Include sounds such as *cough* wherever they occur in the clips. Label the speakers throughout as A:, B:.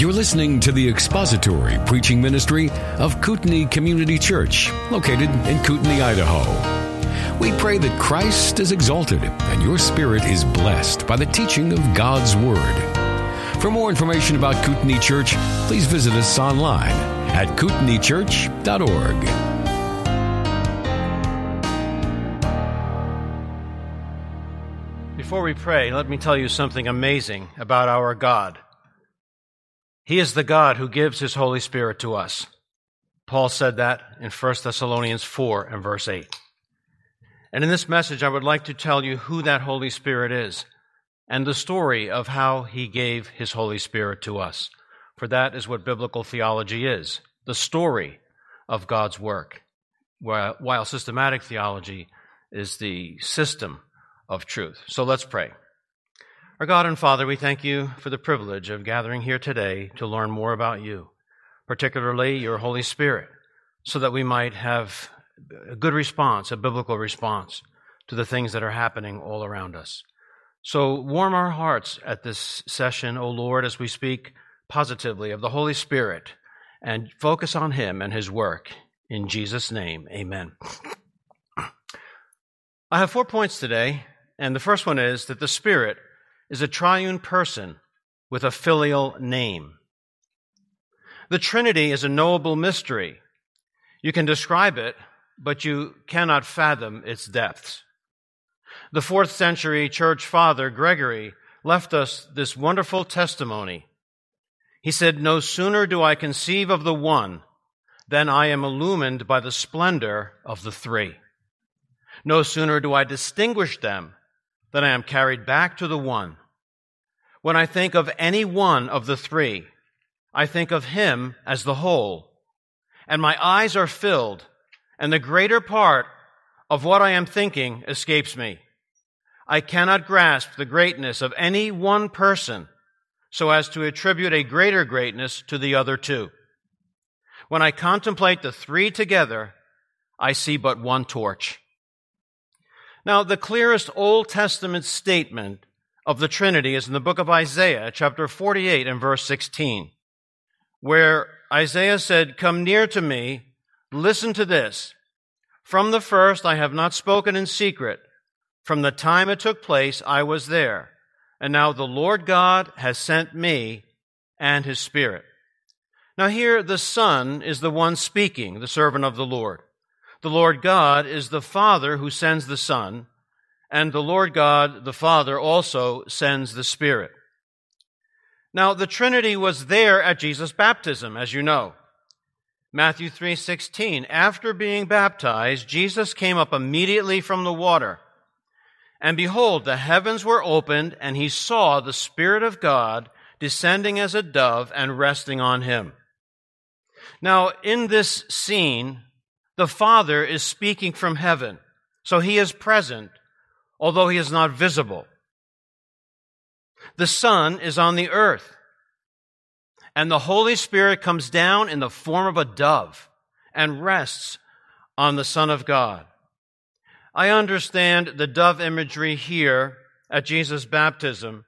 A: You're listening to the expository preaching ministry of Kootenai Community Church, located in Kootenai, Idaho. We pray that Christ is exalted and your spirit is blessed by the teaching of God's Word. For more information about Kootenai Church, please visit us online at kootenaichurch.org.
B: Before we pray, let me tell you something amazing about our God. He is the God who gives his Holy Spirit to us. Paul said that in 1 Thessalonians 4 and verse 8. And in this message, I would like to tell you who that Holy Spirit is and the story of how he gave his Holy Spirit to us. For that is what biblical theology is the story of God's work, while systematic theology is the system of truth. So let's pray. Our God and Father, we thank you for the privilege of gathering here today to learn more about you, particularly your Holy Spirit, so that we might have a good response, a biblical response to the things that are happening all around us. So warm our hearts at this session, O Lord, as we speak positively of the Holy Spirit and focus on Him and His work. In Jesus' name, amen. I have four points today, and the first one is that the Spirit is a triune person with a filial name. The Trinity is a knowable mystery. You can describe it, but you cannot fathom its depths. The fourth century church father, Gregory, left us this wonderful testimony. He said, No sooner do I conceive of the one than I am illumined by the splendor of the three. No sooner do I distinguish them than I am carried back to the one. When I think of any one of the three, I think of him as the whole, and my eyes are filled, and the greater part of what I am thinking escapes me. I cannot grasp the greatness of any one person so as to attribute a greater greatness to the other two. When I contemplate the three together, I see but one torch. Now, the clearest Old Testament statement of the Trinity is in the book of Isaiah, chapter 48 and verse 16, where Isaiah said, Come near to me, listen to this. From the first I have not spoken in secret. From the time it took place, I was there. And now the Lord God has sent me and his Spirit. Now here the Son is the one speaking, the servant of the Lord. The Lord God is the Father who sends the Son, and the Lord God, the Father, also sends the Spirit. Now, the Trinity was there at Jesus' baptism, as you know. Matthew 3:16 After being baptized Jesus came up immediately from the water and behold the heavens were opened and he saw the spirit of God descending as a dove and resting on him Now in this scene the Father is speaking from heaven so he is present although he is not visible. The Son is on the earth, and the Holy Spirit comes down in the form of a dove and rests on the Son of God. I understand the dove imagery here at Jesus' baptism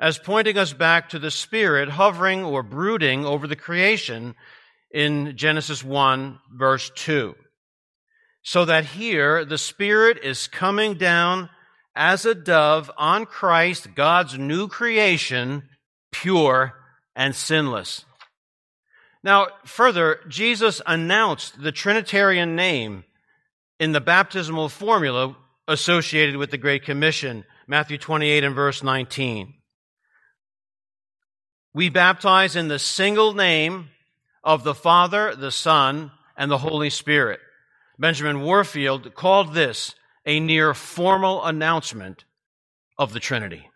B: as pointing us back to the Spirit hovering or brooding over the creation in Genesis 1, verse 2. So that here the Spirit is coming down as a dove on Christ, God's new creation, pure and sinless. Now, further, Jesus announced the Trinitarian name in the baptismal formula associated with the Great Commission, Matthew 28 and verse 19. We baptize in the single name of the Father, the Son, and the Holy Spirit. Benjamin Warfield called this a near formal announcement of the Trinity.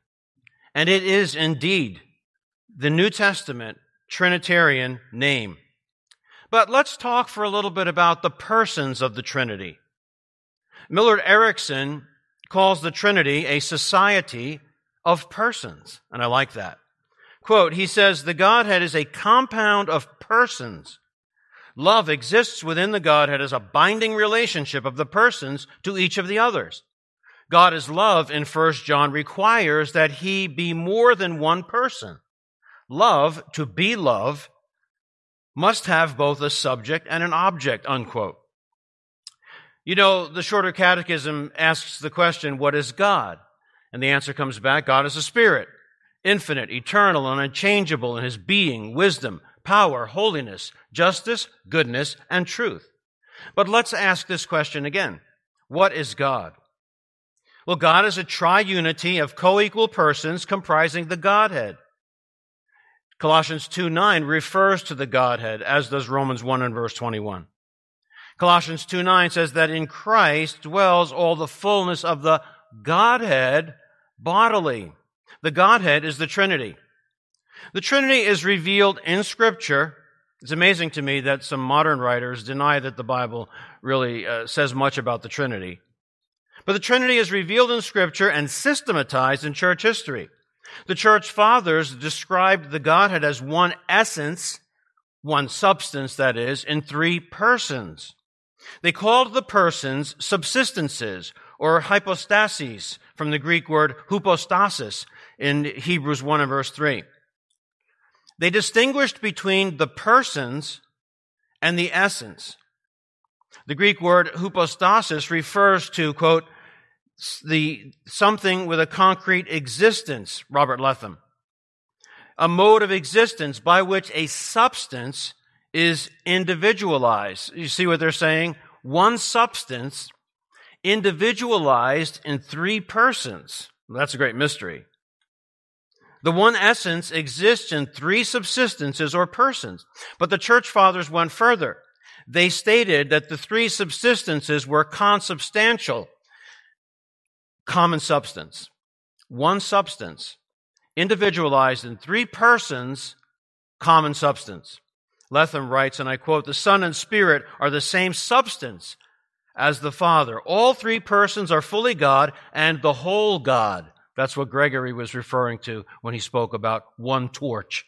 B: And it is indeed the New Testament Trinitarian name. But let's talk for a little bit about the persons of the Trinity. Millard Erickson calls the Trinity a society of persons, and I like that. Quote, he says, the Godhead is a compound of persons Love exists within the Godhead as a binding relationship of the persons to each of the others. God is love in 1 John requires that he be more than one person. love, to be love, must have both a subject and an object, unquote. You know, the shorter catechism asks the question, what is God? And the answer comes back, God is a spirit, infinite, eternal, and unchangeable in his being, wisdom, power, holiness, justice, goodness, and truth. But let's ask this question again. What is God? Well, God is a triunity of co-equal persons comprising the Godhead. Colossians 2 9 refers to the Godhead, as does Romans 1 and verse 21. Colossians 2 9 says that in Christ dwells all the fullness of the Godhead bodily. The Godhead is the Trinity. The Trinity is revealed in Scripture. It's amazing to me that some modern writers deny that the Bible really uh, says much about the Trinity. But the Trinity is revealed in Scripture and systematized in church history. The church fathers described the Godhead as one essence, one substance, that is, in three persons. They called the persons subsistences or hypostases from the Greek word hypostasis in Hebrews 1 and verse 3. They distinguished between the persons and the essence. The Greek word hypostasis refers to, quote, the something with a concrete existence, Robert Letham. A mode of existence by which a substance is individualized. You see what they're saying? One substance individualized in three persons. That's a great mystery. The one essence exists in three subsistences or persons. But the church fathers went further. They stated that the three subsistences were consubstantial common substance. One substance, individualized in three persons, common substance. Letham writes, and I quote, the Son and Spirit are the same substance as the Father. All three persons are fully God and the whole God. That's what Gregory was referring to when he spoke about one torch.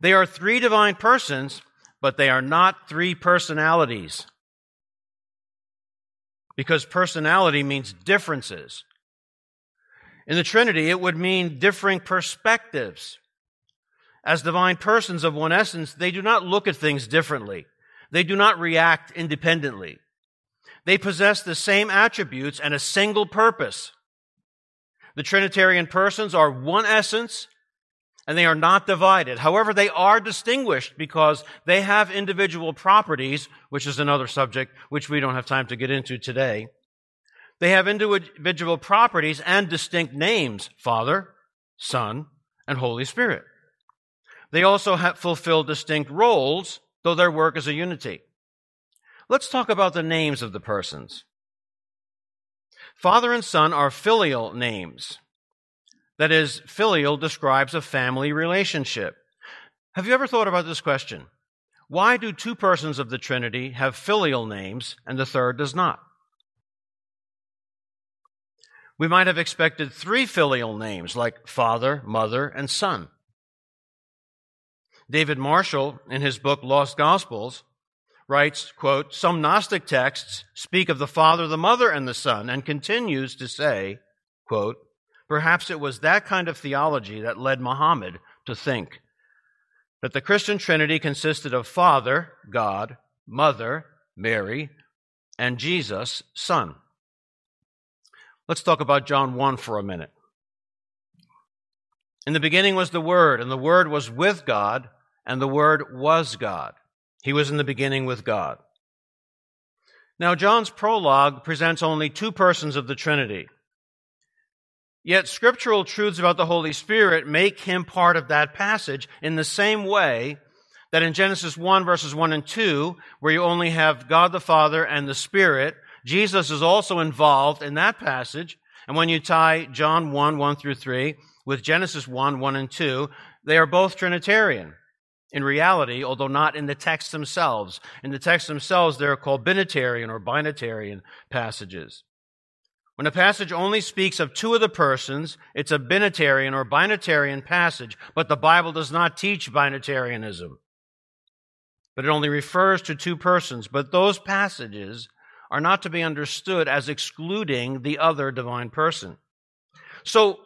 B: They are three divine persons, but they are not three personalities because personality means differences. In the Trinity, it would mean differing perspectives. As divine persons of one essence, they do not look at things differently. They do not react independently. They possess the same attributes and a single purpose. The Trinitarian persons are one essence and they are not divided. However, they are distinguished because they have individual properties, which is another subject which we don't have time to get into today. They have individual properties and distinct names, Father, Son, and Holy Spirit. They also fulfill distinct roles, though their work is a unity. Let's talk about the names of the persons. Father and Son are filial names. That is, filial describes a family relationship. Have you ever thought about this question? Why do two persons of the Trinity have filial names and the third does not? We might have expected three filial names like Father, Mother, and Son. David Marshall, in his book Lost Gospels, writes, quote, Some Gnostic texts speak of the Father, the Mother, and the Son, and continues to say, quote, Perhaps it was that kind of theology that led Muhammad to think that the Christian Trinity consisted of Father, God, Mother, Mary, and Jesus, Son. Let's talk about John 1 for a minute. In the beginning was the Word, and the Word was with God, and the Word was God. He was in the beginning with God. Now, John's prologue presents only two persons of the Trinity Yet scriptural truths about the Holy Spirit make him part of that passage in the same way that in Genesis 1 verses 1 and 2, where you only have God the Father and the Spirit, Jesus is also involved in that passage. And when you tie John 1, 1 through 3 with Genesis 1, 1 and 2, they are both Trinitarian in reality, although not in the text themselves. In the text themselves, they're called binitarian or binitarian passages. When a passage only speaks of two of the persons, it's a binitarian or binitarian passage, but the Bible does not teach binitarianism. But it only refers to two persons. But those passages are not to be understood as excluding the other divine person. So,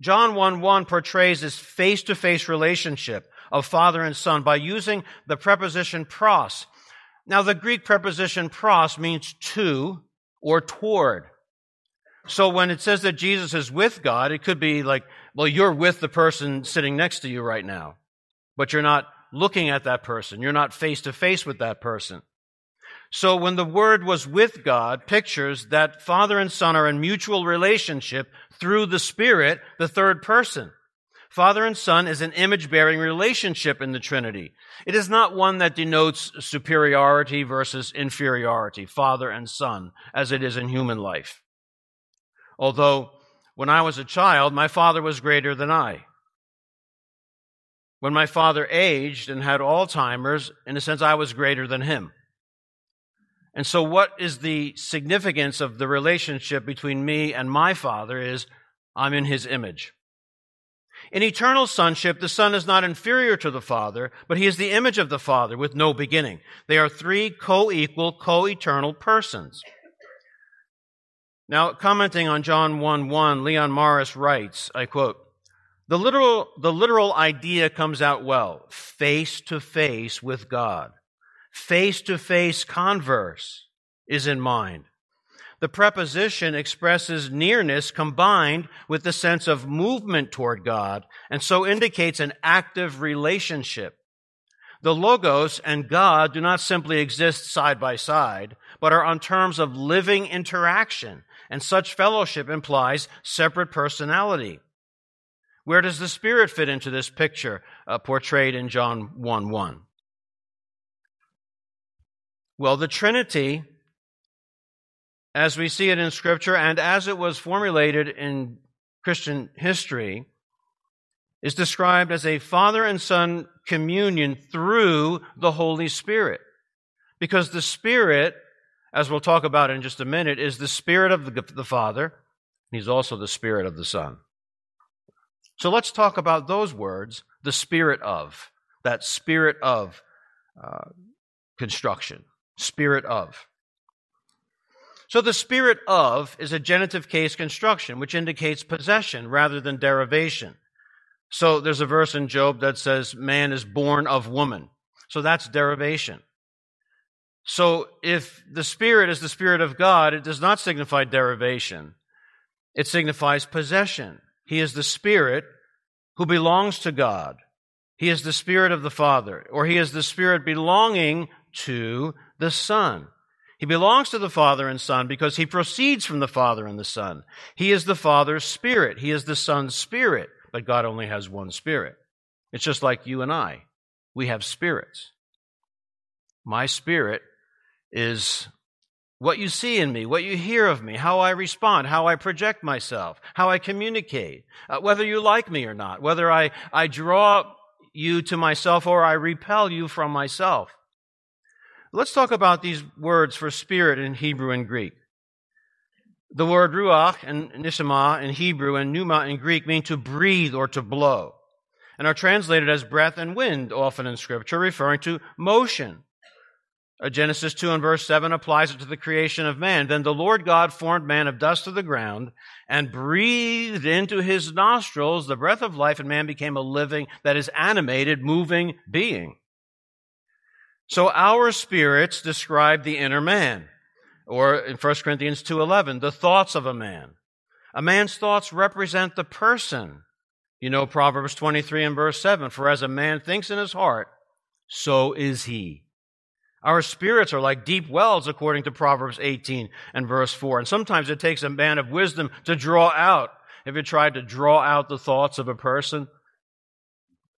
B: John 1 1 portrays this face to face relationship of father and son by using the preposition pros. Now, the Greek preposition pros means to or toward. So when it says that Jesus is with God, it could be like, well, you're with the person sitting next to you right now, but you're not looking at that person. You're not face to face with that person. So when the Word was with God, pictures that Father and Son are in mutual relationship through the Spirit, the third person. Father and Son is an image bearing relationship in the Trinity. It is not one that denotes superiority versus inferiority, Father and Son, as it is in human life. Although, when I was a child, my father was greater than I. When my father aged and had Alzheimer's, in a sense, I was greater than him. And so, what is the significance of the relationship between me and my Father is I'm in His image. In eternal sonship, the Son is not inferior to the Father, but He is the image of the Father with no beginning. They are three co equal, co eternal persons. Now, commenting on John 1 1, Leon Morris writes, I quote, the literal, the literal idea comes out well, face to face with God face to face converse is in mind. The preposition expresses nearness combined with the sense of movement toward God, and so indicates an active relationship. The Logos and God do not simply exist side by side, but are on terms of living interaction, and such fellowship implies separate personality. Where does the Spirit fit into this picture uh, portrayed in John 1 1? Well, the Trinity, as we see it in Scripture and as it was formulated in Christian history, is described as a Father and Son communion through the Holy Spirit. Because the Spirit, as we'll talk about in just a minute, is the Spirit of the, the Father. He's also the Spirit of the Son. So let's talk about those words, the Spirit of, that Spirit of uh, construction spirit of. So the spirit of is a genitive case construction, which indicates possession rather than derivation. So there's a verse in Job that says, man is born of woman. So that's derivation. So if the spirit is the spirit of God, it does not signify derivation. It signifies possession. He is the spirit who belongs to God. He is the spirit of the Father, or he is the spirit belonging to the Son. He belongs to the Father and Son because he proceeds from the Father and the Son. He is the Father's Spirit. He is the Son's Spirit, but God only has one Spirit. It's just like you and I. We have spirits. My spirit is what you see in me, what you hear of me, how I respond, how I project myself, how I communicate, uh, whether you like me or not, whether I, I draw you to myself or I repel you from myself. Let's talk about these words for spirit in Hebrew and Greek. The word ruach and neshama in Hebrew and pneuma in Greek mean to breathe or to blow, and are translated as breath and wind often in Scripture, referring to motion. Uh, Genesis 2 and verse 7 applies it to the creation of man. Then the Lord God formed man of dust of the ground and breathed into his nostrils the breath of life, and man became a living, that is, animated, moving being. So our spirits describe the inner man, or in 1 Corinthians 2:11, the thoughts of a man. A man's thoughts represent the person. You know Proverbs 23 and verse 7, for as a man thinks in his heart, so is he. Our spirits are like deep wells, according to Proverbs 18 and verse 4. And sometimes it takes a man of wisdom to draw out. Have you tried to draw out the thoughts of a person?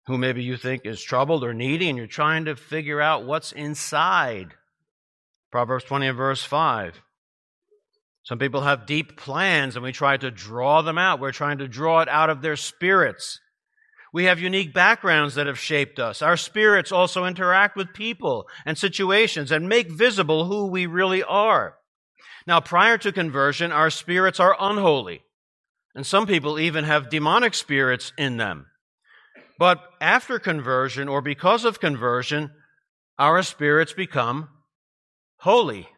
B: Who maybe you think is troubled or needy, and you're trying to figure out what's inside. Proverbs 20 and verse 5. Some people have deep plans, and we try to draw them out. We're trying to draw it out of their spirits. We have unique backgrounds that have shaped us. Our spirits also interact with people and situations and make visible who we really are. Now, prior to conversion, our spirits are unholy. And some people even have demonic spirits in them. But after conversion or because of conversion, our spirits become holy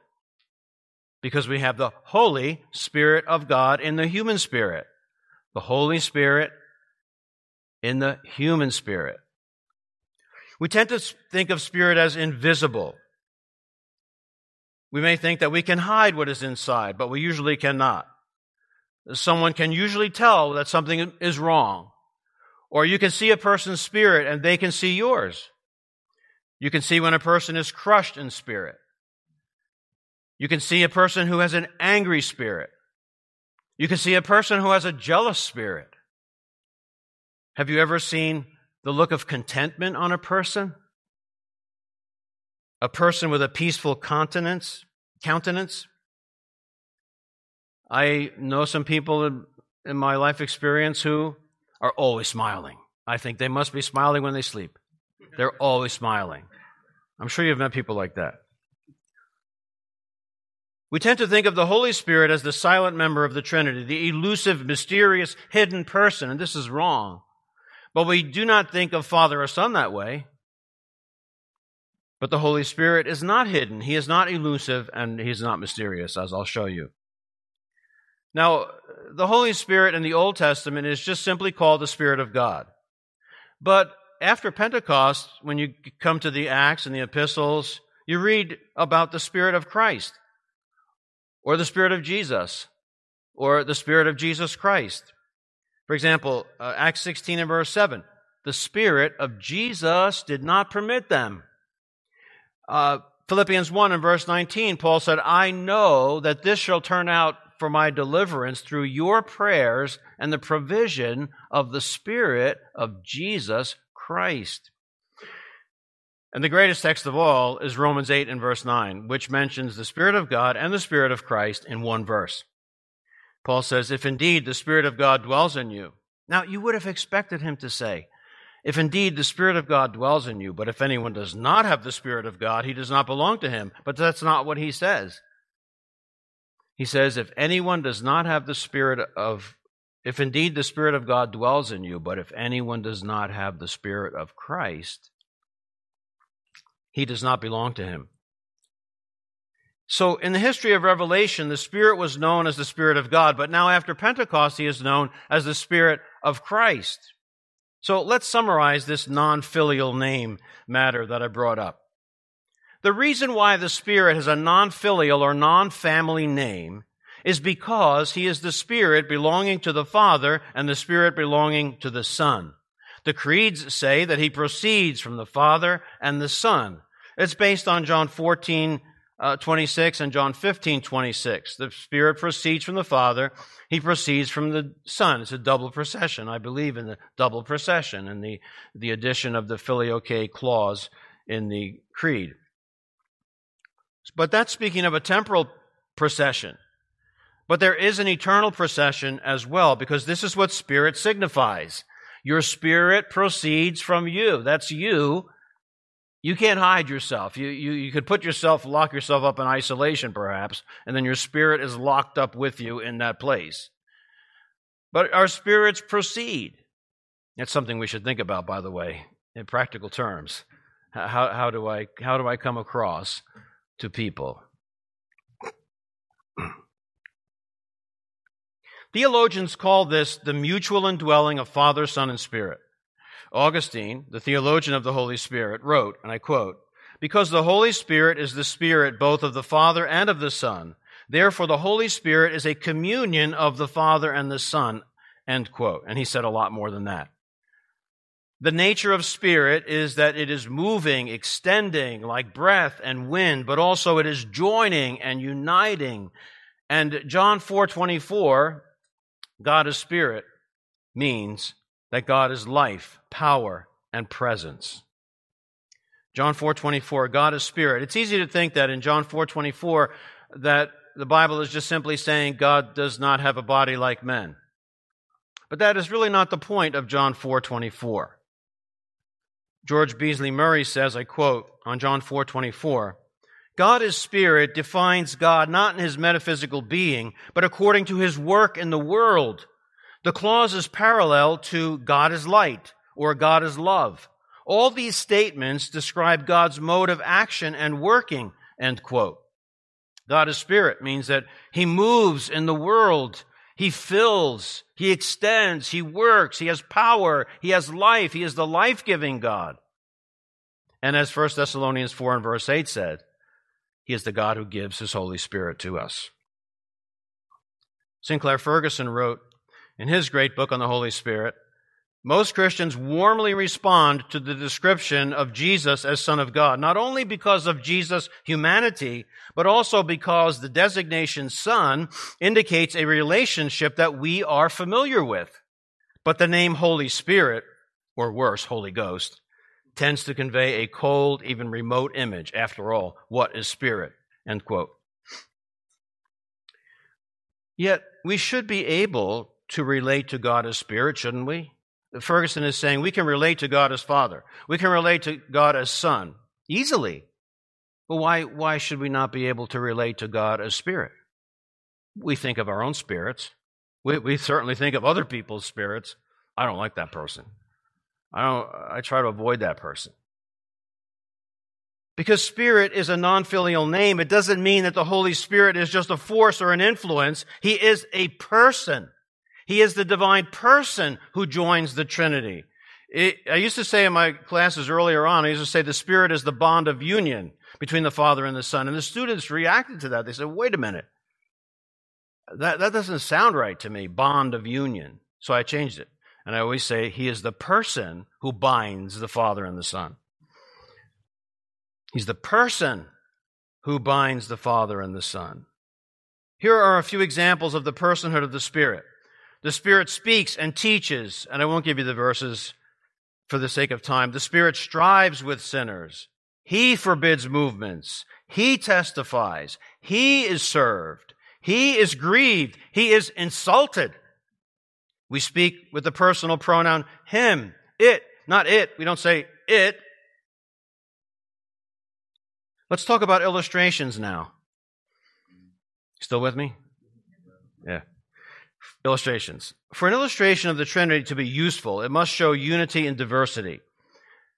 B: because we have the Holy Spirit of God in the human spirit. the Holy Spirit in the human spirit. We tend to think of spirit as invisible. We may think that we can hide what is inside, but we usually cannot. Someone can usually tell that something is wrong. Or you can see a person's spirit and they can see yours. You can see when a person is crushed in spirit. You can see a person who has an angry spirit. You can see a person who has a jealous spirit. Have you ever seen the look of contentment on a person? A person with a peaceful countenance, countenance. I know some people in, in my life experience who are always smiling. I think they must be smiling when they sleep. They're always smiling. I'm sure you've met people like that. We tend to think of the Holy Spirit as the silent member of the Trinity, the elusive, mysterious, hidden person, and this is wrong. But we do not think of Father or Son that way. But the Holy Spirit is not hidden. He is not elusive and he's not mysterious, as I'll show you. Now, the Holy Spirit in the Old Testament is just simply called the Spirit of God. But after Pentecost, when you come to the Acts and the epistles, you read about the Spirit of Christ, or the Spirit of Jesus, or the Spirit of Jesus Christ. For example, uh, Acts 16 and verse 7 the Spirit of Jesus did not permit them. Uh, Philippians 1 and verse 19, Paul said, I know that this shall turn out for my deliverance through your prayers and the provision of the Spirit of Jesus Christ. And the greatest text of all is Romans 8 and verse 9, which mentions the Spirit of God and the Spirit of Christ in one verse. Paul says, If indeed the Spirit of God dwells in you. Now, you would have expected him to say, If indeed the Spirit of God dwells in you, but if anyone does not have the Spirit of God, he does not belong to him. But that's not what he says. He says, If anyone does not have the Spirit of, if indeed the Spirit of God dwells in you, but if anyone does not have the Spirit of Christ, he does not belong to him. So, in the history of Revelation, the Spirit was known as the Spirit of God, but now after Pentecost, he is known as the Spirit of Christ. So, let's summarize this non filial name matter that I brought up. The reason why the Spirit has a non filial or non family name is because he is the Spirit belonging to the Father and the Spirit belonging to the Son. The creeds say that he proceeds from the Father and the Son. It's based on John 14, uh, 26 and John 15, 26. The Spirit proceeds from the Father. He proceeds from the Son. It's a double procession. I believe in the double procession and the, the addition of the filioque clause in the creed. But that's speaking of a temporal procession. But there is an eternal procession as well, because this is what spirit signifies. Your spirit proceeds from you. That's you you can't hide yourself. You, you, you could put yourself, lock yourself up in isolation, perhaps, and then your spirit is locked up with you in that place. But our spirits proceed. That's something we should think about, by the way, in practical terms. How, how, do, I, how do I come across to people? Theologians call this the mutual indwelling of Father, Son, and Spirit. Augustine, the theologian of the Holy Spirit, wrote, and I quote, Because the Holy Spirit is the Spirit both of the Father and of the Son, therefore the Holy Spirit is a communion of the Father and the Son, end quote. And he said a lot more than that. The nature of spirit is that it is moving, extending like breath and wind, but also it is joining and uniting. And John 4:24, God is spirit, means that God is life, power, and presence. John 4:24 God is spirit. It's easy to think that in John 4:24 that the Bible is just simply saying God does not have a body like men. But that is really not the point of John 4:24. George Beasley Murray says, I quote on John 4:24, God is spirit defines God not in his metaphysical being, but according to his work in the world the clause is parallel to God is light or God is love. All these statements describe God's mode of action and working, end quote. God is spirit means that he moves in the world. He fills, He extends, He works, He has power, He has life, He is the life giving God. And as 1 Thessalonians 4 and verse 8 said, He is the God who gives His Holy Spirit to us. Sinclair Ferguson wrote in his great book on the Holy Spirit most Christians warmly respond to the description of Jesus as Son of God, not only because of Jesus' humanity, but also because the designation Son indicates a relationship that we are familiar with. But the name Holy Spirit, or worse, Holy Ghost, tends to convey a cold, even remote image. After all, what is spirit? End quote. Yet, we should be able to relate to God as spirit, shouldn't we? Ferguson is saying we can relate to God as Father. We can relate to God as Son easily. But why, why should we not be able to relate to God as Spirit? We think of our own spirits. We, we certainly think of other people's spirits. I don't like that person. I, don't, I try to avoid that person. Because Spirit is a non filial name, it doesn't mean that the Holy Spirit is just a force or an influence. He is a person. He is the divine person who joins the Trinity. It, I used to say in my classes earlier on, I used to say the Spirit is the bond of union between the Father and the Son. And the students reacted to that. They said, wait a minute. That, that doesn't sound right to me, bond of union. So I changed it. And I always say, He is the person who binds the Father and the Son. He's the person who binds the Father and the Son. Here are a few examples of the personhood of the Spirit. The Spirit speaks and teaches, and I won't give you the verses for the sake of time. The Spirit strives with sinners. He forbids movements. He testifies. He is served. He is grieved. He is insulted. We speak with the personal pronoun him, it, not it. We don't say it. Let's talk about illustrations now. Still with me? Illustrations. For an illustration of the Trinity to be useful, it must show unity and diversity.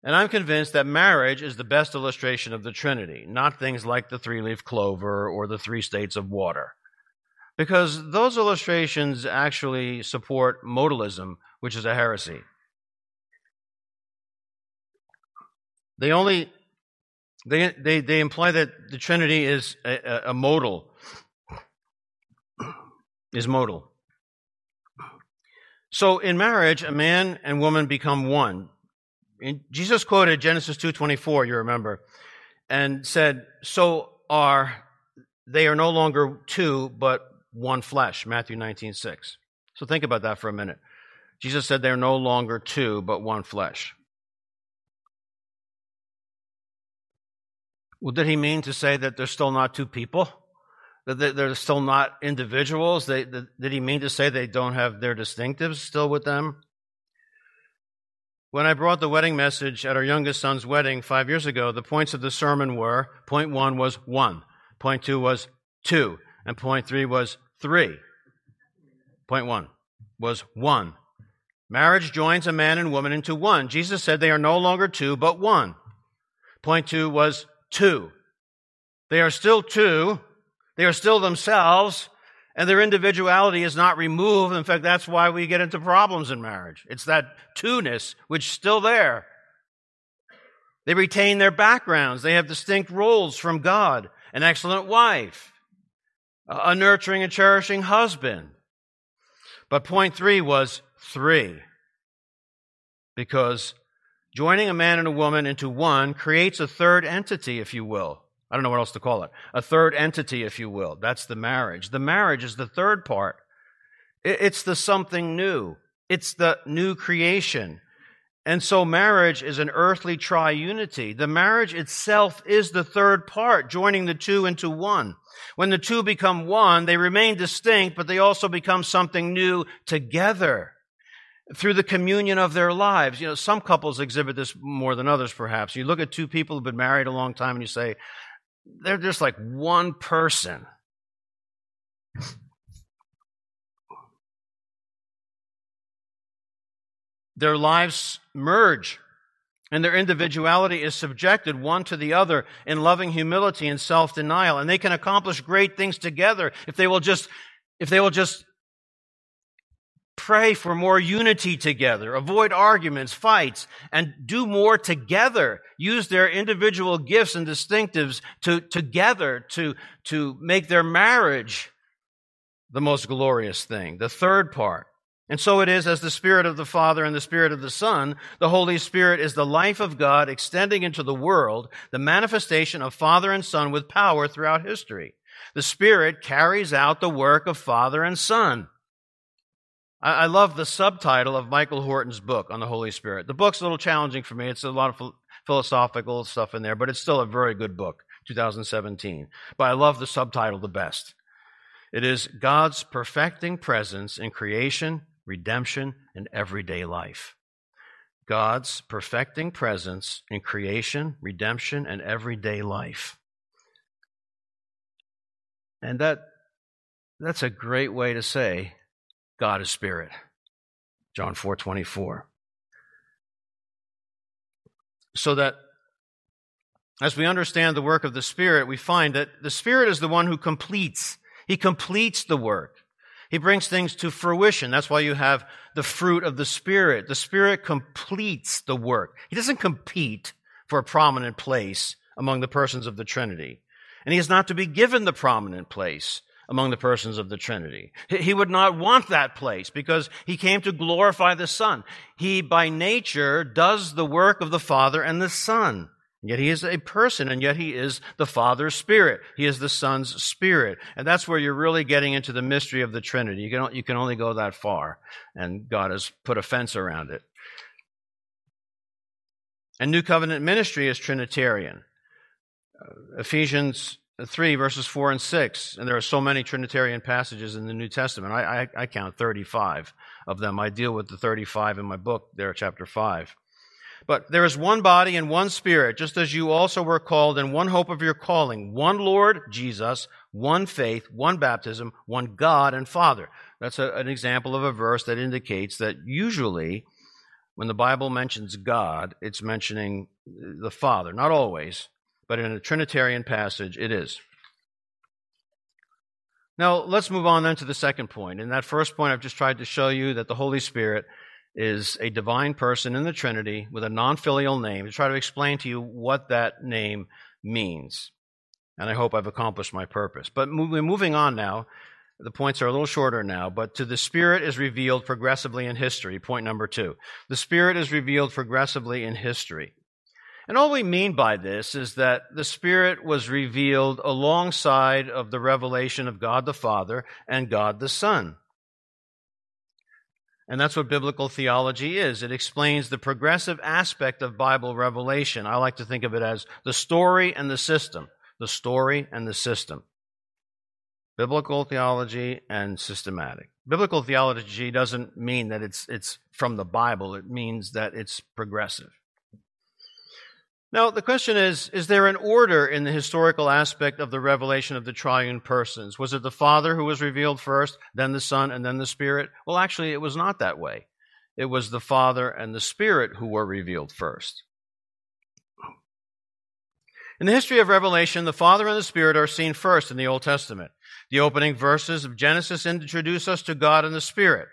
B: And I'm convinced that marriage is the best illustration of the Trinity, not things like the three leaf clover or the three states of water. Because those illustrations actually support modalism, which is a heresy. They only they, they, they imply that the Trinity is a, a modal, is modal. So in marriage, a man and woman become one. And Jesus quoted Genesis 2:24, you remember, and said, "So are they are no longer two but one flesh." Matthew 19:6. So think about that for a minute. Jesus said they're no longer two but one flesh. Well, did he mean to say that they're still not two people? That they're still not individuals? They, did he mean to say they don't have their distinctives still with them? When I brought the wedding message at our youngest son's wedding five years ago, the points of the sermon were point one was one, point two was two, and point three was three. Point one was one. Marriage joins a man and woman into one. Jesus said they are no longer two, but one. Point two was two. They are still two, they are still themselves, and their individuality is not removed. In fact, that's why we get into problems in marriage. It's that two-ness which is still there. They retain their backgrounds. They have distinct roles from God. An excellent wife, a nurturing and cherishing husband. But point three was three. Because joining a man and a woman into one creates a third entity, if you will. I don't know what else to call it. A third entity, if you will. That's the marriage. The marriage is the third part. It's the something new. It's the new creation. And so marriage is an earthly triunity. The marriage itself is the third part, joining the two into one. When the two become one, they remain distinct, but they also become something new together through the communion of their lives. You know, some couples exhibit this more than others, perhaps. You look at two people who've been married a long time and you say, they're just like one person. Their lives merge and their individuality is subjected one to the other in loving humility and self-denial and they can accomplish great things together if they will just if they will just pray for more unity together, avoid arguments, fights, and do more together. Use their individual gifts and distinctives to, together to, to make their marriage the most glorious thing. The third part. And so it is as the Spirit of the Father and the Spirit of the Son, the Holy Spirit is the life of God extending into the world, the manifestation of Father and Son with power throughout history. The Spirit carries out the work of Father and Son. I, love the subtitle of Michael Horton's book on the Holy Spirit. The book's a little challenging for me. It's a lot of philosophical stuff in there, but it's still a very good book, 2017. But I love the subtitle the best. It is God's perfecting presence in creation, redemption, and everyday life. God's perfecting presence in creation, redemption, and everyday life. And that that's a great way to say God is spirit. John 4:24. So that as we understand the work of the Spirit, we find that the Spirit is the one who completes. He completes the work. He brings things to fruition. That's why you have the fruit of the Spirit. The Spirit completes the work. He doesn't compete for a prominent place among the persons of the Trinity. And he is not to be given the prominent place among the persons of the Trinity. He would not want that place because he came to glorify the Son. He, by nature, does the work of the Father and the Son. Yet he is a person, and yet he is the Father's Spirit. He is the Son's Spirit. And that's where you're really getting into the mystery of the Trinity. You can, you can only go that far, and God has put a fence around it. And New Covenant ministry is Trinitarian. Uh, Ephesians 3, verses 4 and 6. And there are so many Trinitarian passages in the New Testament. I, I, I, count 35 of them. I deal with the 35 in my book there, chapter 5. But there is one body and one spirit, just as you also were called in one hope of your calling, one Lord, Jesus, one faith, one baptism, one God and Father. That's a, an example of a verse that indicates that usually when the Bible mentions God, it's mentioning the Father. Not always, but in a Trinitarian passage, it is. Now, let's move on then to the second point. In that first point, I've just tried to show you that the Holy Spirit is a divine person in the Trinity with a non filial name to try to explain to you what that name means. And I hope I've accomplished my purpose. But moving on now, the points are a little shorter now, but to the Spirit is revealed progressively in history. Point number two. The Spirit is revealed progressively in history. And all we mean by this is that the Spirit was revealed alongside of the revelation of God the Father and God the Son. And that's what biblical theology is. It explains the progressive aspect of Bible revelation. I like to think of it as the story and the system. The story and the system. Biblical theology and systematic. Biblical theology doesn't mean that it's, it's from the Bible. It means that it's progressive. Now, the question is Is there an order in the historical aspect of the revelation of the triune persons? Was it the Father who was revealed first, then the Son, and then the Spirit? Well, actually, it was not that way. It was the Father and the Spirit who were revealed first. In the history of Revelation, the Father and the Spirit are seen first in the Old Testament. The opening verses of Genesis introduce us to God and the Spirit.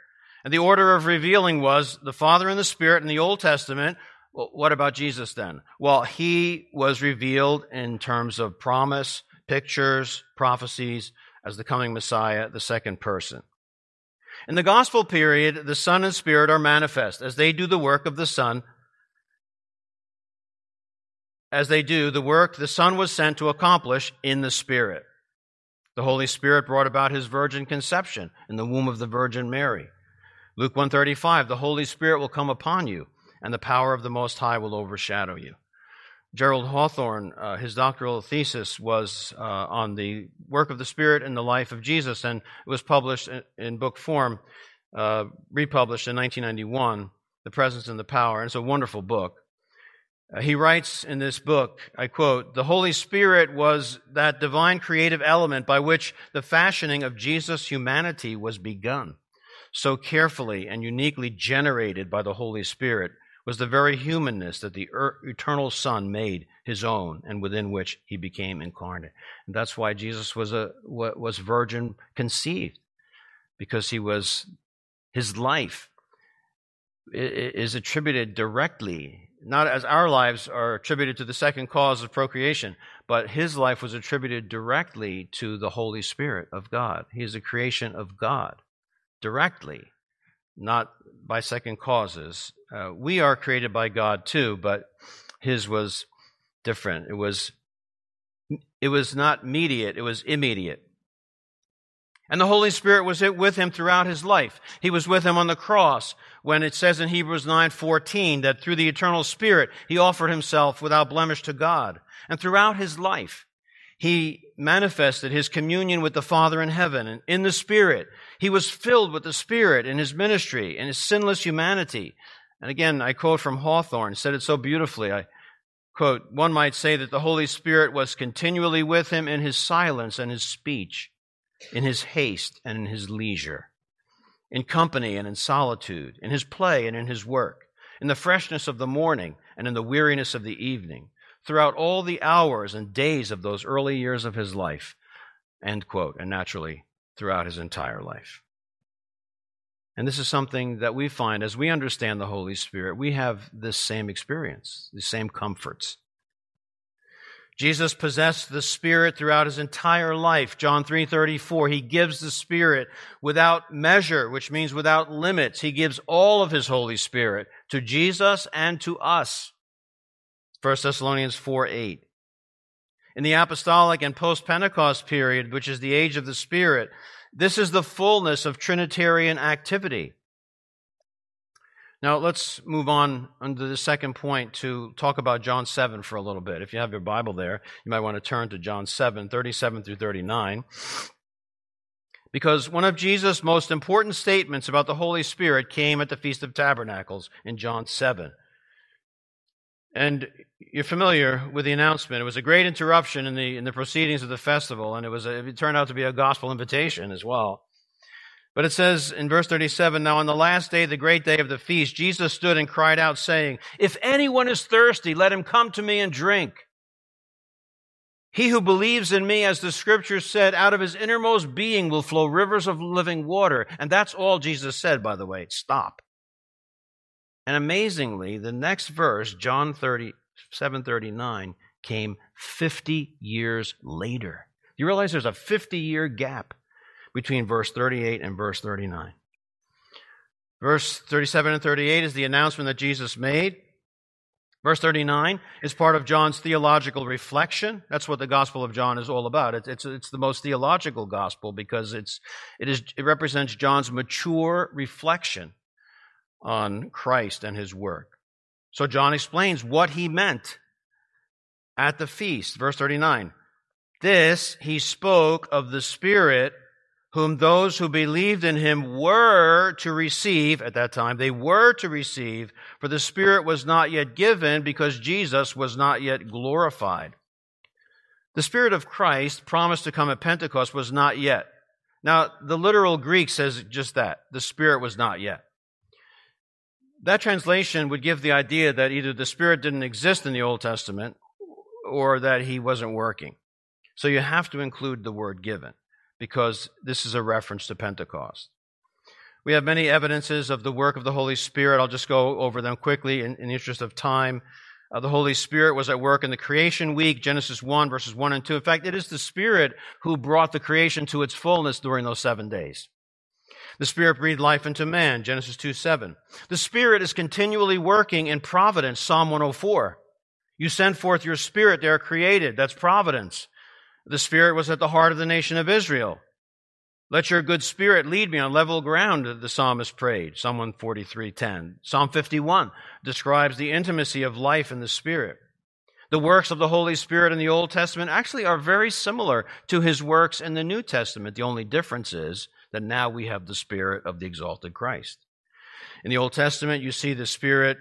B: And the order of revealing was the Father and the Spirit in the Old Testament well, what about Jesus then? Well, he was revealed in terms of promise, pictures, prophecies as the coming Messiah, the second person. In the gospel period, the Son and Spirit are manifest as they do the work of the Son. As they do the work the Son was sent to accomplish in the Spirit. The Holy Spirit brought about his virgin conception in the womb of the Virgin Mary. Luke 135, the Holy Spirit will come upon you and the power of the Most High will overshadow you. Gerald Hawthorne, uh, his doctoral thesis was uh, on the work of the Spirit in the life of Jesus, and it was published in, in book form, uh, republished in 1991, The Presence and the Power. And it's a wonderful book. Uh, he writes in this book, I quote, The Holy Spirit was that divine creative element by which the fashioning of Jesus' humanity was begun, so carefully and uniquely generated by the Holy Spirit was the very humanness that the eternal Son made his own and within which he became incarnate. And that's why Jesus was a was virgin conceived because he was His life is attributed directly, not as our lives are attributed to the second cause of procreation, but his life was attributed directly to the Holy Spirit of God. He is a creation of God directly, not by second causes. Uh, we are created by God too, but his was different. It was it was not mediate, it was immediate. And the Holy Spirit was with him throughout his life. He was with him on the cross when it says in Hebrews 9:14 that through the eternal Spirit he offered himself without blemish to God. And throughout his life, he manifested his communion with the Father in heaven and in the Spirit. He was filled with the Spirit in his ministry and his sinless humanity. And again, I quote from Hawthorne, said it so beautifully. I quote, one might say that the Holy Spirit was continually with him in his silence and his speech in his haste and in his leisure, in company and in solitude, in his play and in his work, in the freshness of the morning and in the weariness of the evening, throughout all the hours and days of those early years of his life, end quote, and naturally throughout his entire life. And this is something that we find as we understand the Holy Spirit, we have this same experience, the same comforts. Jesus possessed the Spirit throughout his entire life. John 3:34, he gives the Spirit without measure, which means without limits. He gives all of his Holy Spirit to Jesus and to us. 1 Thessalonians 4 8. In the apostolic and post-Pentecost period, which is the age of the Spirit, this is the fullness of Trinitarian activity. Now, let's move on under the second point to talk about John 7 for a little bit. If you have your Bible there, you might want to turn to John 7, 37 through 39. Because one of Jesus' most important statements about the Holy Spirit came at the Feast of Tabernacles in John 7. And you're familiar with the announcement. It was a great interruption in the, in the proceedings of the festival, and it, was a, it turned out to be a gospel invitation as well. But it says in verse 37, Now on the last day, the great day of the feast, Jesus stood and cried out, saying, If anyone is thirsty, let him come to me and drink. He who believes in me, as the scripture said, out of his innermost being will flow rivers of living water. And that's all Jesus said, by the way. Stop. And amazingly, the next verse, John 30, 739, came 50 years later. You realize there's a 50 year gap between verse 38 and verse 39. Verse 37 and 38 is the announcement that Jesus made. Verse 39 is part of John's theological reflection. That's what the Gospel of John is all about. It's, it's, it's the most theological gospel because it's, it, is, it represents John's mature reflection on Christ and his work. So John explains what he meant at the feast. Verse 39. This he spoke of the Spirit whom those who believed in him were to receive at that time. They were to receive, for the Spirit was not yet given because Jesus was not yet glorified. The Spirit of Christ promised to come at Pentecost was not yet. Now, the literal Greek says just that. The Spirit was not yet. That translation would give the idea that either the Spirit didn't exist in the Old Testament or that he wasn't working. So you have to include the word given because this is a reference to Pentecost. We have many evidences of the work of the Holy Spirit. I'll just go over them quickly in, in the interest of time. Uh, the Holy Spirit was at work in the creation week, Genesis 1, verses 1 and 2. In fact, it is the Spirit who brought the creation to its fullness during those seven days. The Spirit breathed life into man, Genesis 2 7. The Spirit is continually working in providence, Psalm 104. You send forth your Spirit, they are created. That's providence. The Spirit was at the heart of the nation of Israel. Let your good spirit lead me on level ground, the psalmist prayed. Psalm 143.10. Psalm 51 describes the intimacy of life in the Spirit. The works of the Holy Spirit in the Old Testament actually are very similar to his works in the New Testament. The only difference is that now we have the Spirit of the exalted Christ. In the Old Testament, you see the Spirit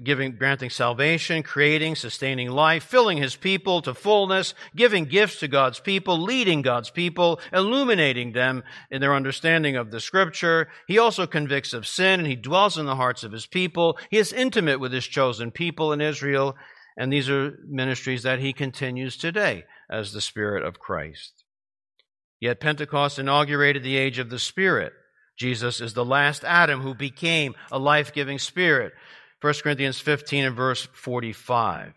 B: giving, granting salvation, creating, sustaining life, filling his people to fullness, giving gifts to God's people, leading God's people, illuminating them in their understanding of the scripture. He also convicts of sin and he dwells in the hearts of his people. He is intimate with his chosen people in Israel. And these are ministries that he continues today as the Spirit of Christ. Yet Pentecost inaugurated the age of the Spirit. Jesus is the last Adam who became a life giving spirit. 1 Corinthians 15 and verse 45.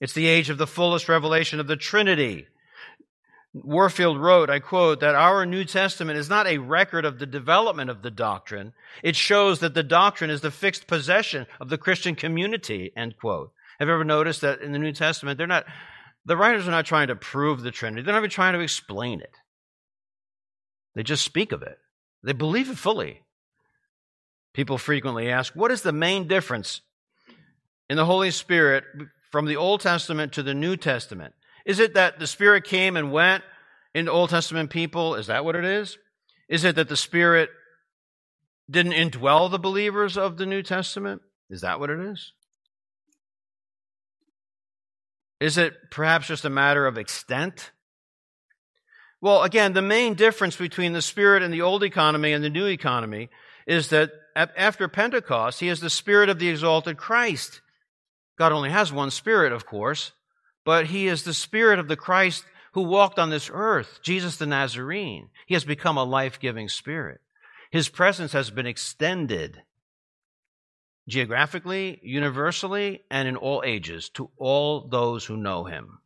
B: It's the age of the fullest revelation of the Trinity. Warfield wrote, I quote, that our New Testament is not a record of the development of the doctrine. It shows that the doctrine is the fixed possession of the Christian community, end quote. Have you ever noticed that in the New Testament, they're not, the writers are not trying to prove the Trinity. They're not even trying to explain it. They just speak of it. They believe it fully. People frequently ask, what is the main difference in the Holy Spirit from the Old Testament to the New Testament? Is it that the Spirit came and went into Old Testament people? Is that what it is? Is it that the Spirit didn't indwell the believers of the New Testament? Is that what it is? Is it perhaps just a matter of extent? Well, again, the main difference between the Spirit in the old economy and the new economy is that after Pentecost, He is the Spirit of the exalted Christ. God only has one Spirit, of course, but he is the spirit of the Christ who walked on this earth, Jesus the Nazarene. He has become a life giving spirit. His presence has been extended geographically, universally, and in all ages to all those who know him.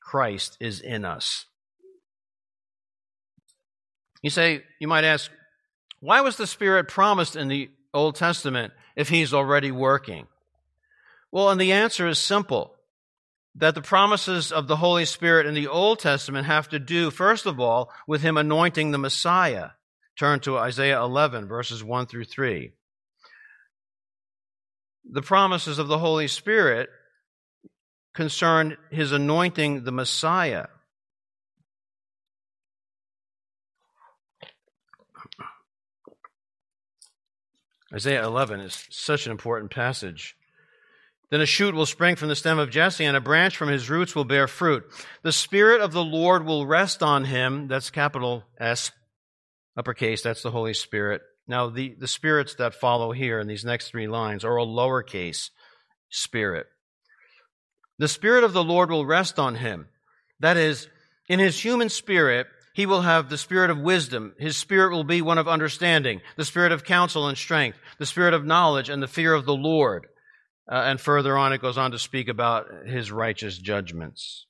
B: Christ is in us. You say, you might ask, why was the Spirit promised in the Old Testament if he's already working? Well, and the answer is simple that the promises of the Holy Spirit in the Old Testament have to do, first of all, with Him anointing the Messiah. Turn to Isaiah 11, verses 1 through 3. The promises of the Holy Spirit concern His anointing the Messiah. Isaiah 11 is such an important passage. Then a shoot will spring from the stem of Jesse, and a branch from his roots will bear fruit. The Spirit of the Lord will rest on him. That's capital S, uppercase. That's the Holy Spirit. Now, the, the spirits that follow here in these next three lines are a lowercase spirit. The Spirit of the Lord will rest on him. That is, in his human spirit, he will have the spirit of wisdom. His spirit will be one of understanding, the spirit of counsel and strength, the spirit of knowledge and the fear of the Lord. Uh, and further on, it goes on to speak about his righteous judgments.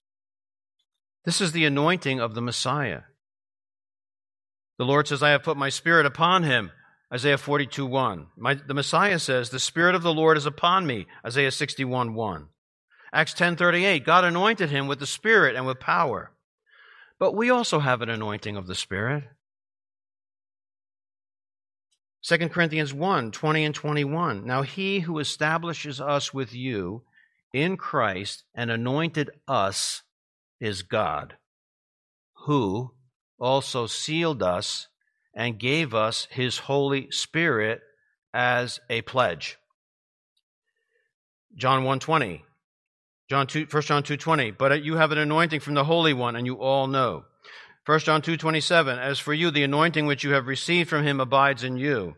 B: This is the anointing of the Messiah. The Lord says, I have put my spirit upon him. Isaiah 42 1. My, the Messiah says, The Spirit of the Lord is upon me. Isaiah 61 1. Acts 10:38 God anointed him with the spirit and with power. But we also have an anointing of the spirit. 2 Corinthians 1 20 and 21. Now he who establishes us with you in Christ and anointed us is God, who also sealed us and gave us his Holy Spirit as a pledge. John 1:20. John 2 1 John 2:20. But you have an anointing from the Holy One and you all know. 1 John 2:27 As for you the anointing which you have received from him abides in you.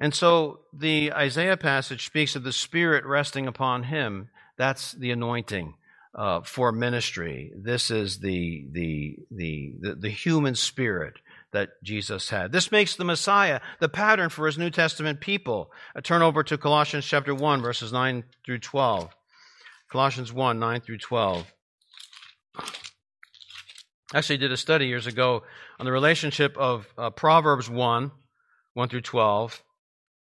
B: And so the Isaiah passage speaks of the spirit resting upon him. That's the anointing uh, for ministry. This is the, the the the the human spirit that Jesus had. This makes the Messiah the pattern for his New Testament people. I uh, turn over to Colossians chapter 1 verses 9 through 12. Colossians 1 9 through 12 actually did a study years ago on the relationship of uh, Proverbs 1, 1 through 12,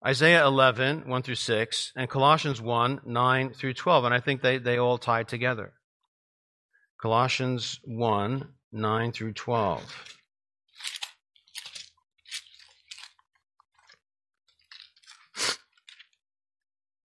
B: Isaiah 11, 1 through 6, and Colossians 1, 9 through 12. And I think they, they all tie together. Colossians 1, 9 through 12.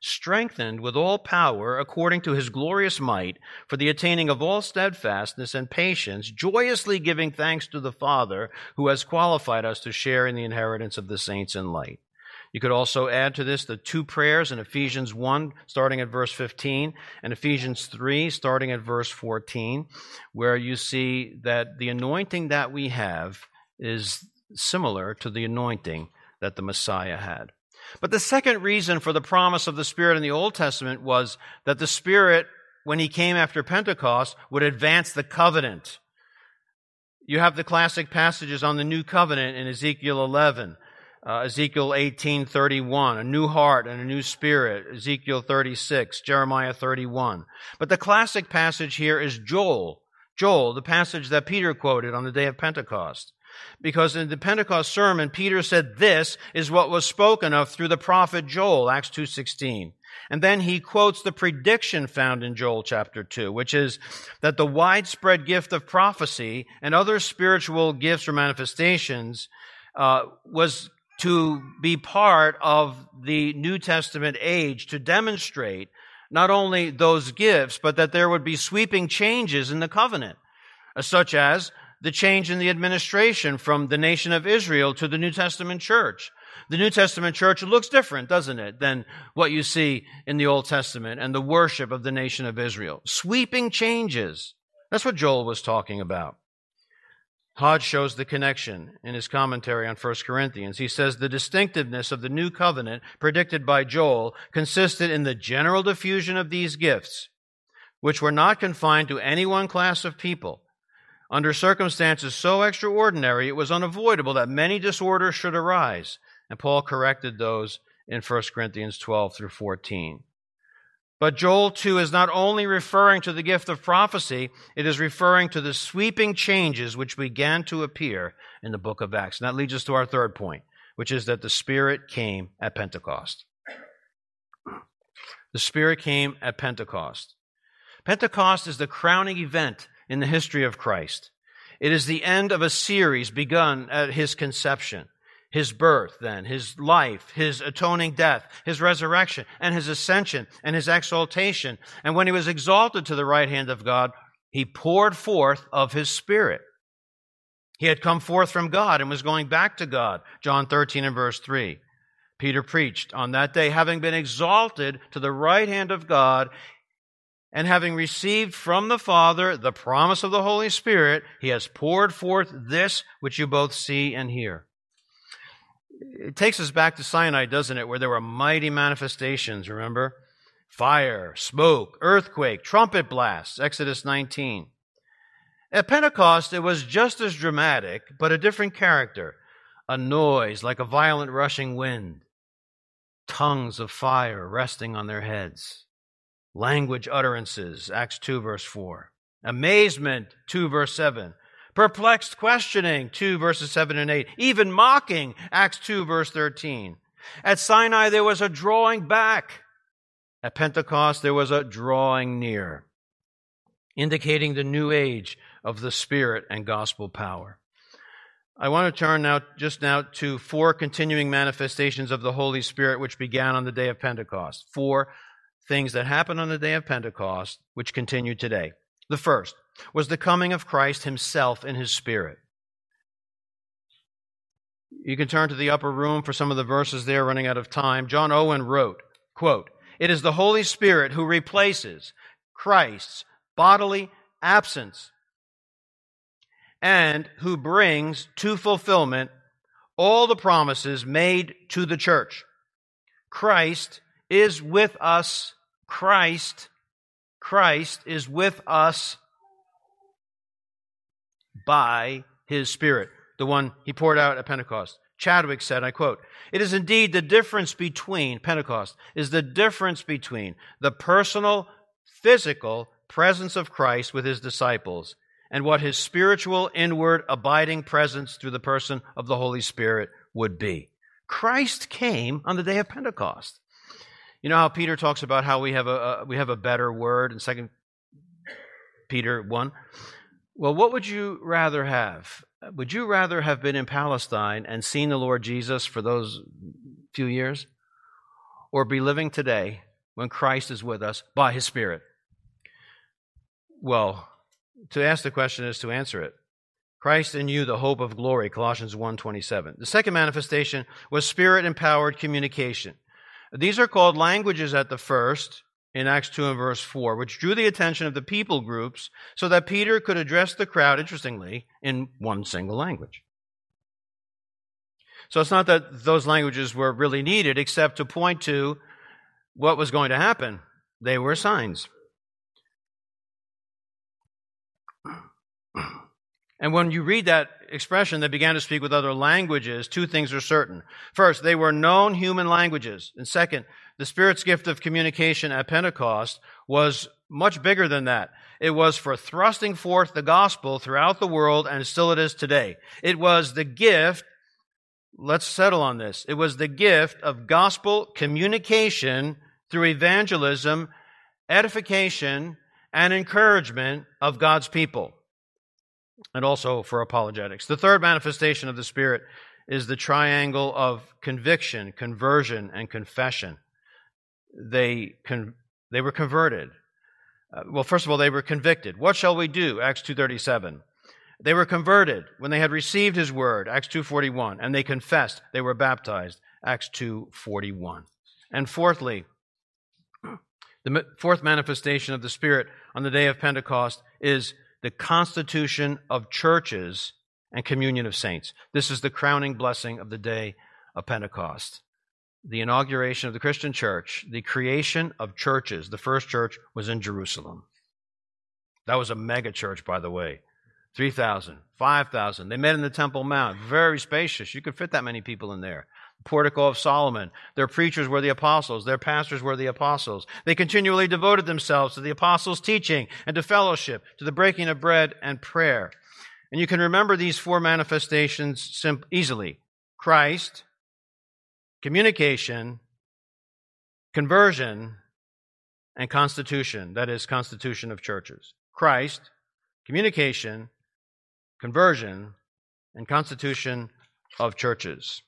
B: strengthened with all power according to his glorious might, for the attaining of all steadfastness and patience, joyously giving thanks to the Father who has qualified us to share in the inheritance of the saints in light. You could also add to this the two prayers in Ephesians 1, starting at verse 15, and Ephesians 3, starting at verse 14, where you see that the anointing that we have is similar to the anointing that the Messiah had. But the second reason for the promise of the Spirit in the Old Testament was that the Spirit, when He came after Pentecost, would advance the covenant. You have the classic passages on the new covenant in Ezekiel 11 uh, Ezekiel 18:31, a new heart and a new spirit, Ezekiel 36, Jeremiah 31. But the classic passage here is Joel. Joel, the passage that Peter quoted on the day of Pentecost. Because in the Pentecost sermon, Peter said this is what was spoken of through the prophet Joel, Acts 2.16. And then he quotes the prediction found in Joel chapter 2, which is that the widespread gift of prophecy and other spiritual gifts or manifestations uh, was to be part of the New Testament age to demonstrate not only those gifts, but that there would be sweeping changes in the covenant, such as the change in the administration from the nation of Israel to the New Testament church. The New Testament church looks different, doesn't it, than what you see in the Old Testament and the worship of the nation of Israel. Sweeping changes. That's what Joel was talking about. Hodge shows the connection in his commentary on 1 Corinthians. He says the distinctiveness of the new covenant predicted by Joel consisted in the general diffusion of these gifts, which were not confined to any one class of people. Under circumstances so extraordinary, it was unavoidable that many disorders should arise, and Paul corrected those in 1 Corinthians 12 through 14. But Joel 2 is not only referring to the gift of prophecy, it is referring to the sweeping changes which began to appear in the book of Acts. And that leads us to our third point, which is that the Spirit came at Pentecost. The Spirit came at Pentecost. Pentecost is the crowning event in the history of Christ. It is the end of a series begun at his conception his birth, then, his life, his atoning death, his resurrection, and his ascension, and his exaltation. And when he was exalted to the right hand of God, he poured forth of his Spirit. He had come forth from God and was going back to God. John 13 and verse 3. Peter preached on that day, having been exalted to the right hand of God, and having received from the Father the promise of the Holy Spirit, he has poured forth this which you both see and hear it takes us back to Sinai, doesn't it, where there were mighty manifestations, remember? Fire, smoke, earthquake, trumpet blasts, Exodus 19. At Pentecost, it was just as dramatic, but a different character. A noise like a violent rushing wind, tongues of fire resting on their heads, language utterances, Acts 2, verse 4. Amazement, 2, verse 7 perplexed questioning, 2 verses 7 and 8, even mocking, Acts 2 verse 13. At Sinai, there was a drawing back. At Pentecost, there was a drawing near, indicating the new age of the Spirit and gospel power. I want to turn now, just now, to four continuing manifestations of the Holy Spirit which began on the day of Pentecost. Four things that happened on the day of Pentecost which continue today. The first, was the coming of Christ himself in his spirit. You can turn to the upper room for some of the verses there running out of time. John Owen wrote, quote, It is the Holy Spirit who replaces Christ's bodily absence and who brings to fulfillment all the promises made to the church. Christ is with us. Christ, Christ is with us by his Spirit, the one he poured out at Pentecost. Chadwick said, I quote, It is indeed the difference between, Pentecost, is the difference between the personal, physical presence of Christ with his disciples and what his spiritual, inward, abiding presence through the person of the Holy Spirit would be. Christ came on the day of Pentecost. You know how Peter talks about how we have a, a we have a better word in Second Peter 1? Well, what would you rather have? Would you rather have been in Palestine and seen the Lord Jesus for those few years? Or be living today when Christ is with us by his Spirit? Well, to ask the question is to answer it. Christ in you, the hope of glory, Colossians 1.27. The second manifestation was spirit-empowered communication. These are called languages at the first, in Acts 2 and verse 4, which drew the attention of the people groups so that Peter could address the crowd, interestingly, in one single language. So it's not that those languages were really needed, except to point to what was going to happen. They were signs. *clears throat* And when you read that expression, they began to speak with other languages, two things are certain. First, they were known human languages. And second, the Spirit's gift of communication at Pentecost was much bigger than that. It was for thrusting forth the gospel throughout the world, and still it is today. It was the gift, let's settle on this, it was the gift of gospel communication through evangelism, edification, and encouragement of God's people and also for apologetics. The third manifestation of the Spirit is the triangle of conviction, conversion, and confession. They, con- they were converted. Uh, well, first of all, they were convicted. What shall we do? Acts 2.37. They were converted when they had received his word, Acts 2.41, and they confessed. They were baptized, Acts 2.41. And fourthly, the fourth manifestation of the Spirit on the day of Pentecost is the constitution of churches and communion of saints. This is the crowning blessing of the day of Pentecost. The inauguration of the Christian church, the creation of churches. The first church was in Jerusalem. That was a mega church, by the way. 3,000, 5,000. They met in the Temple Mount. Very spacious. You could fit that many people in there portico of Solomon. Their preachers were the apostles. Their pastors were the apostles. They continually devoted themselves to the apostles' teaching and to fellowship, to the breaking of bread and prayer. And you can remember these four manifestations sim- easily Christ, communication, conversion, and constitution. That is, constitution of churches. Christ, communication, conversion, and constitution of churches.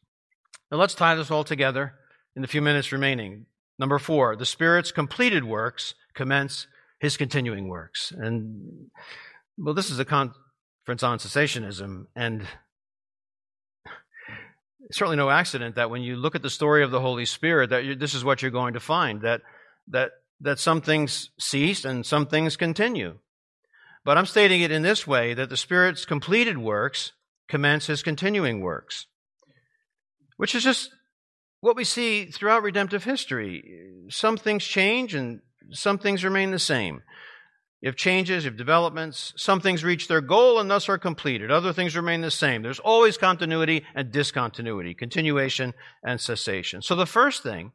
B: Now let's tie this all together in the few minutes remaining. Number four, the Spirit's completed works commence his continuing works. And, well, this is a conference on cessationism, and certainly no accident that when you look at the story of the Holy Spirit, that this is what you're going to find that that that some things cease and some things continue. But I'm stating it in this way that the Spirit's completed works commence his continuing works which is just what we see throughout redemptive history. Some things change and some things remain the same. You have changes, you have developments. Some things reach their goal and thus are completed. Other things remain the same. There's always continuity and discontinuity, continuation and cessation. So the first thing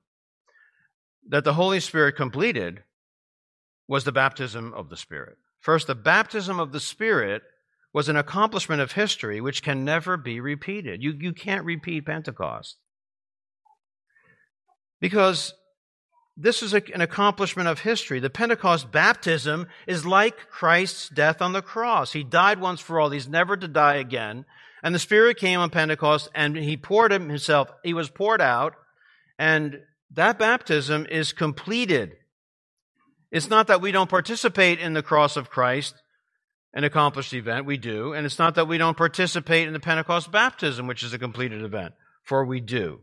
B: that the Holy Spirit completed was the baptism of the Spirit. First, the baptism of the Spirit was an accomplishment of history which can never be repeated. You, you can't repeat Pentecost. Because this is a, an accomplishment of history. The Pentecost baptism is like Christ's death on the cross. He died once for all. He's never to die again. And the Spirit came on Pentecost and he poured himself. He was poured out. And that baptism is completed. It's not that we don't participate in the cross of Christ an accomplished event. We do. And it's not that we don't participate in the Pentecost baptism, which is a completed event, for we do.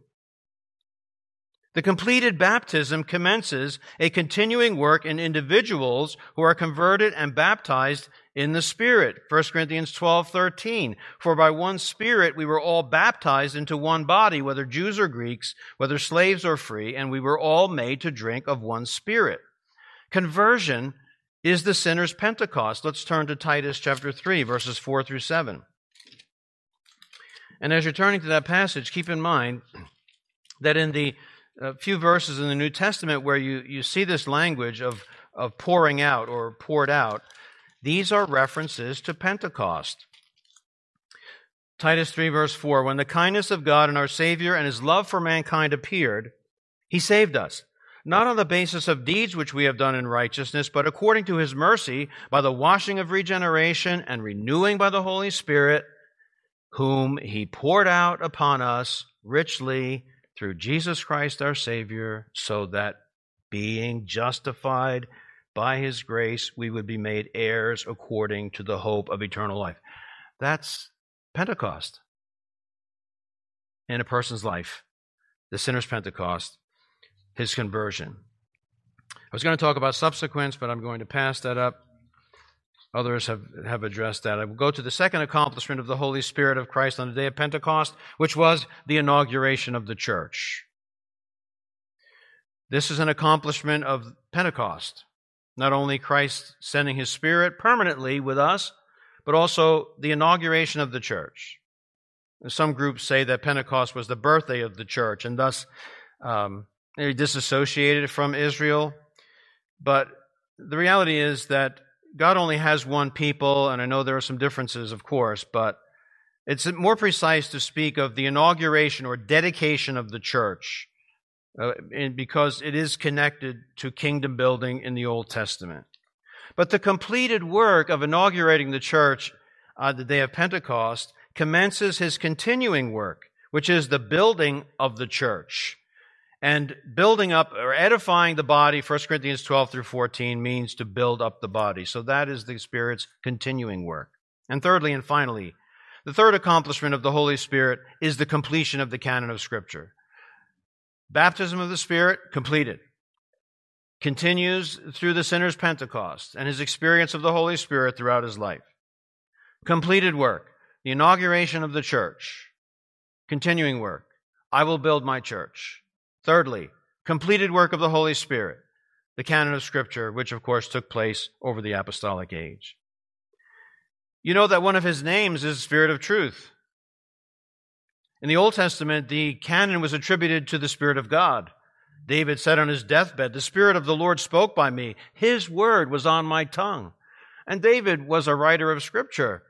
B: The completed baptism commences a continuing work in individuals who are converted and baptized in the Spirit. 1 Corinthians 12, 13. For by one Spirit we were all baptized into one body, whether Jews or Greeks, whether slaves or free, and we were all made to drink of one Spirit. Conversion is the sinner's Pentecost. Let's turn to Titus chapter 3, verses 4 through 7. And as you're turning to that passage, keep in mind that in the uh, few verses in the New Testament where you, you see this language of, of pouring out or poured out, these are references to Pentecost. Titus 3, verse 4 When the kindness of God and our Savior and his love for mankind appeared, he saved us not on the basis of deeds which we have done in righteousness, but according to his mercy, by the washing of regeneration and renewing by the Holy Spirit, whom he poured out upon us richly through Jesus Christ our Savior, so that being justified by his grace, we would be made heirs according to the hope of eternal life. That's Pentecost in a person's life. The sinner's Pentecost, his conversion. I was going to talk about subsequence, but I'm going to pass that up. Others have, have addressed that. I will go to the second accomplishment of the Holy Spirit of Christ on the day of Pentecost, which was the inauguration of the church. This is an accomplishment of Pentecost. Not only Christ sending his Spirit permanently with us, but also the inauguration of the church. Some groups say that Pentecost was the birthday of the church and thus um, disassociated from Israel. But the reality is that God only has one people, and I know there are some differences, of course, but it's more precise to speak of the inauguration or dedication of the church uh, because it is connected to kingdom building in the Old Testament. But the completed work of inaugurating the church on the day of Pentecost commences his continuing work, which is the building of the church. And building up or edifying the body, 1 Corinthians 12 through 14, means to build up the body. So that is the Spirit's continuing work. And thirdly and finally, the third accomplishment of the Holy Spirit is the completion of the canon of Scripture. Baptism of the Spirit, completed. Continues through the sinner's Pentecost and his experience of the Holy Spirit throughout his life. Completed work. The inauguration of the church. Continuing work. I will build my church. Thirdly, completed work of the Holy Spirit, the canon of Scripture, which of course took place over the apostolic age. You know that one of his names is Spirit of Truth. In the Old Testament, the canon was attributed to the Spirit of God. David said on his deathbed, The Spirit of the Lord spoke by me. His word was on my tongue. And David was a writer of Scripture.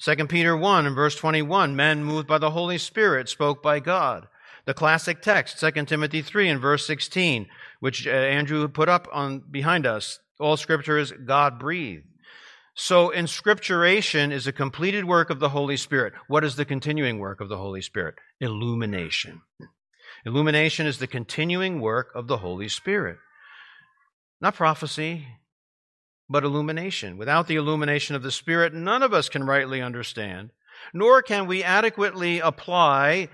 B: 2 Peter 1 and verse 21, men moved by the Holy Spirit spoke by God the classic text, 2 Timothy 3 and verse 16, which uh, Andrew put up on behind us. All scripture is God breathed. So inscripturation is a completed work of the Holy Spirit. What is the continuing work of the Holy Spirit? Illumination. Illumination is the continuing work of the Holy Spirit. Not prophecy, but illumination. Without the illumination of the Spirit, none of us can rightly understand, nor can we adequately apply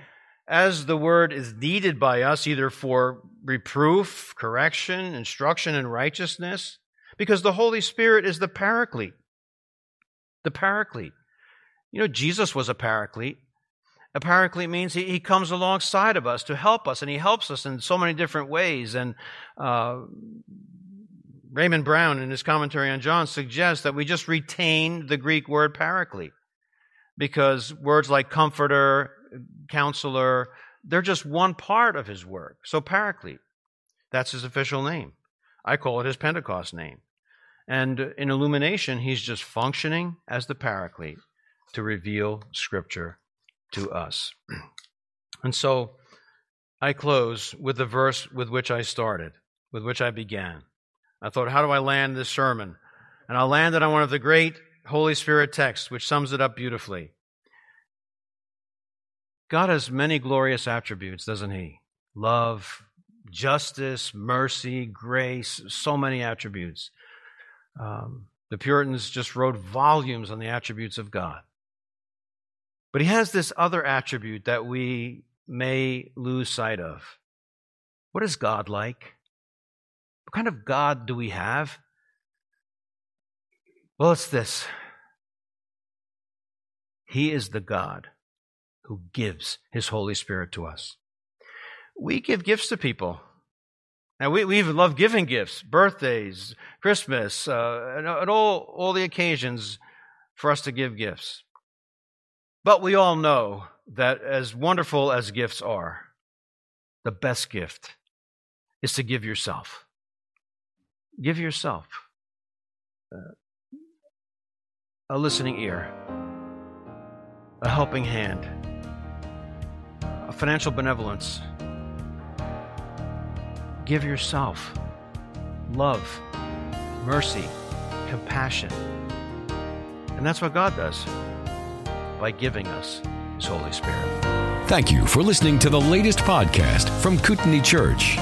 B: as the word is needed by us either for reproof, correction, instruction, and righteousness, because the Holy Spirit is the paraclete. The paraclete. You know, Jesus was a paraclete. A paraclete means he, he comes alongside of us to help us, and he helps us in so many different ways. And uh, Raymond Brown, in his commentary on John, suggests that we just retain the Greek word paraclete because words like comforter, counselor, they're just one part of his work. So, Paraclete, that's his official name. I call it his Pentecost name. And in illumination, he's just functioning as the Paraclete to reveal Scripture to us. *clears throat* And so I close with the verse with which I started, with which I began. I thought, how do I land this sermon? And I landed on one of the great Holy Spirit texts, which sums it up beautifully. God has many glorious attributes, doesn't He? Love, justice, mercy, grace, so many attributes. Um, the Puritans just wrote volumes on the attributes of God. But He has this other attribute that we may lose sight of. What is God like? What kind of God do we have? Well, it's this He is the God who gives his Holy Spirit to us. We give gifts to people. Now, we, we even love giving gifts, birthdays, Christmas, uh, and, and all, all the occasions for us to give gifts. But we all know that as wonderful as gifts are, the best gift is to give yourself. Give yourself uh, a listening ear, a helping hand financial benevolence. Give yourself love, mercy, compassion. And that's what God does by giving us His Holy Spirit.
A: Thank you for listening to the latest podcast from Kootenai Church.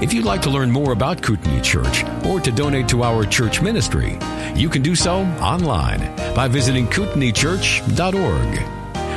A: If you'd like to learn more about Kootenai Church or to donate to our church ministry, you can do so online by visiting kootenaichurch.org.